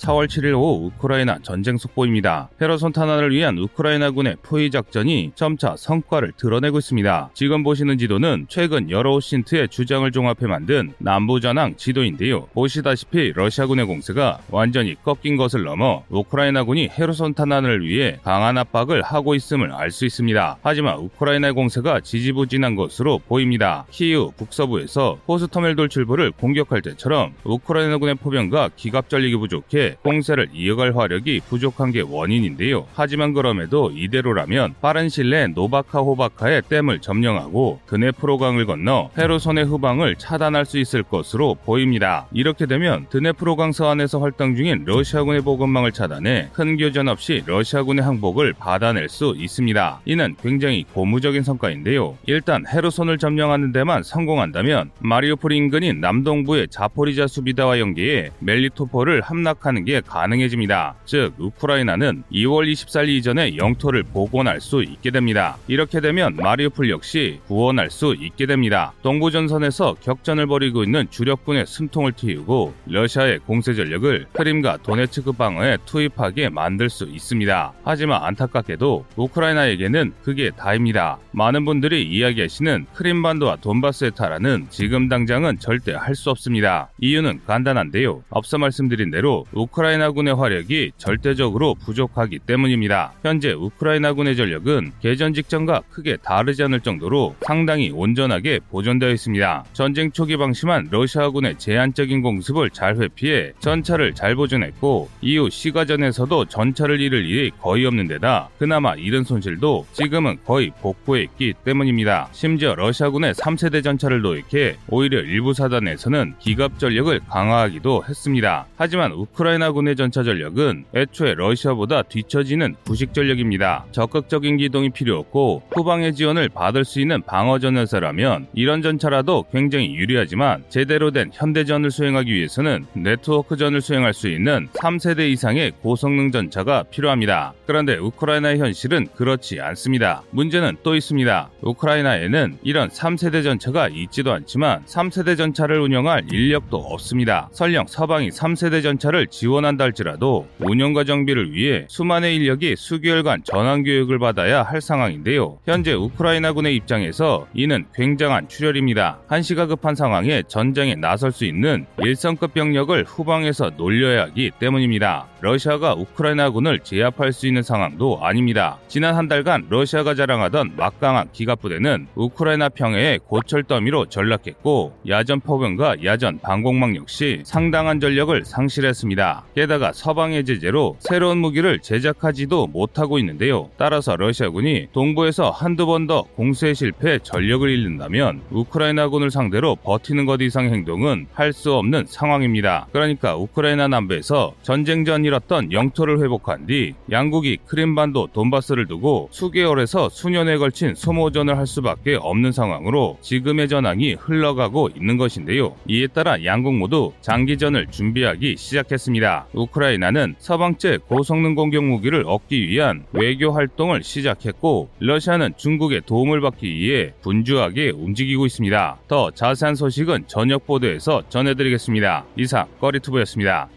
4월 7일 오후 우크라이나 전쟁 속보입니다. 헤르손 탈환을 위한 우크라이나군의 포위 작전이 점차 성과를 드러내고 있습니다. 지금 보시는 지도는 최근 여러 OSINT의 주장을 종합해 만든 남부 전황 지도인데요. 보시다시피 러시아군의 공세가 완전히 꺾인 것을 넘어 우크라이나군이 헤르손 탈환을 위해 강한 압박을 하고 있음을 알 수 있습니다. 하지만 우크라이나의 공세가 지지부진한 것으로 보입니다. 키이우 북서부에서 호스토멜 돌출부를 공격할 때처럼 우크라이나군의 포병과 기갑 전력이 부족해 공세를 이어갈 화력이 부족한 게 원인인데요. 하지만 그럼에도 이대로라면 빠른 시일 내 노바 카호우카의 댐을 점령하고 드네프로강을 건너 헤르손의 후방을 차단할 수 있을 것으로 보입니다. 이렇게 되면 드네프로강 서안에서 활동 중인 러시아군의 보급망을 차단해 큰 교전 없이 러시아군의 항복을 받아낼 수 있습니다. 이는 굉장히 고무적인 성과인데요. 일단 헤르손을 점령하는 데만 성공한다면 마리오폴 인근인 남동부의 자포리자 수비다와 연계해 멜리토폴을 함락하는 게 가능해집니다. 즉 우크라이나는 2월 24일 이전에 영토를 복원할 수 있게 됩니다. 이렇게 되면 마리오폴 역시 구원할 수 있게 됩니다. 동부 전선에서 격전을 벌이고 있는 주력군의 숨통을 틔우고 러시아의 공세 전력을 크림과 도네츠크 방어에 투입하게 만들 수 있습니다. 하지만 안타깝게도 우크라이나에게는 그게 다입니다. 많은 분들이 이야기하시는 크림반도와 돈바스의 타라는 지금 당장은 절대 할 수 없습니다. 이유는 간단한데요. 앞서 말씀드린 대로 우크라이나군의 화력이 절대적으로 부족하기 때문입니다. 현재 우크라이나군의 전력은 개전 직전과 크게 다르지 않을 정도로 상당히 온전하게 보존되어 있습니다. 전쟁 초기 방심한 러시아군의 제한적인 공습을 잘 회피해 전차를 잘 보존했고 이후 시가전에서도 전차를 잃을 일이 거의 없는 데다 그나마 잃은 손실도 지금은 거의 복구했기 때문입니다. 심지어 러시아군의 3세대 전차를 도입해 오히려 일부 사단에서는 기갑 전력을 강화하기도 했습니다. 하지만 우크라이나 군의 전차 전력은 애초에 러시아보다 뒤처지는 부식 전력입니다. 적극적인 기동이 필요 없고 후방의 지원을 받을 수 있는 방어 전열사라면 이런 전차라도 굉장히 유리하지만 제대로 된 현대전을 수행하기 위해서는 네트워크전을 수행할 수 있는 3세대 이상의 고성능 전차가 필요합니다. 그런데 우크라이나의 현실은 그렇지 않습니다. 문제는 또 있습니다. 우크라이나에는 이런 3세대 전차가 있지도 않지만 3세대 전차를 운영할 인력도 없습니다. 설령 서방이 3세대 전차를 지원한다 할지라도 운영과 정비를 위해 수만의 인력이 수개월간 전환 교육을 받아야 할 상황인데요. 현재 우크라이나군의 입장에서 이는 굉장한 출혈입니다. 한시가 급한 상황에 전쟁에 나설 수 있는 일성급 병력을 후방에서 놀려야 하기 때문입니다. 러시아가 우크라이나군을 제압할 수 있는 상황도 아닙니다. 지난 한 달간 러시아가 자랑하던 막강한 기갑부대는 우크라이나 평해의 고철 더미로 전락했고 야전 포병과 야전 방공망 역시 상당한 전력을 상실했습니다. 게다가 서방의 제재로 새로운 무기를 제작하지도 못하고 있는데요. 따라서 러시아군이 동부에서 한두 번 더 공세 실패 전력을 잃는다면 우크라이나군을 상대로 버티는 것 이상 행동은 할 수 없는 상황입니다. 그러니까 우크라이나 남부에서 전쟁 전 잃었던 영토를 회복한 뒤 양국이 크림반도 돈바스를 두고 수개월에서 수년에 걸친 소모전을 할 수밖에 없는 상황으로 지금의 전황이 흘러가고 있는 것인데요. 이에 따라 양국 모두 장기전을 준비하기 시작했습 니다. 우크라이나는 서방제 고성능 공격 무기를 얻기 위한 외교 활동을 시작했고 러시아는 중국의 도움을 받기 위해 분주하게 움직이고 있습니다. 더 자세한 소식은 저녁 보도에서 전해드리겠습니다. 이상 꺼리투브였습니다.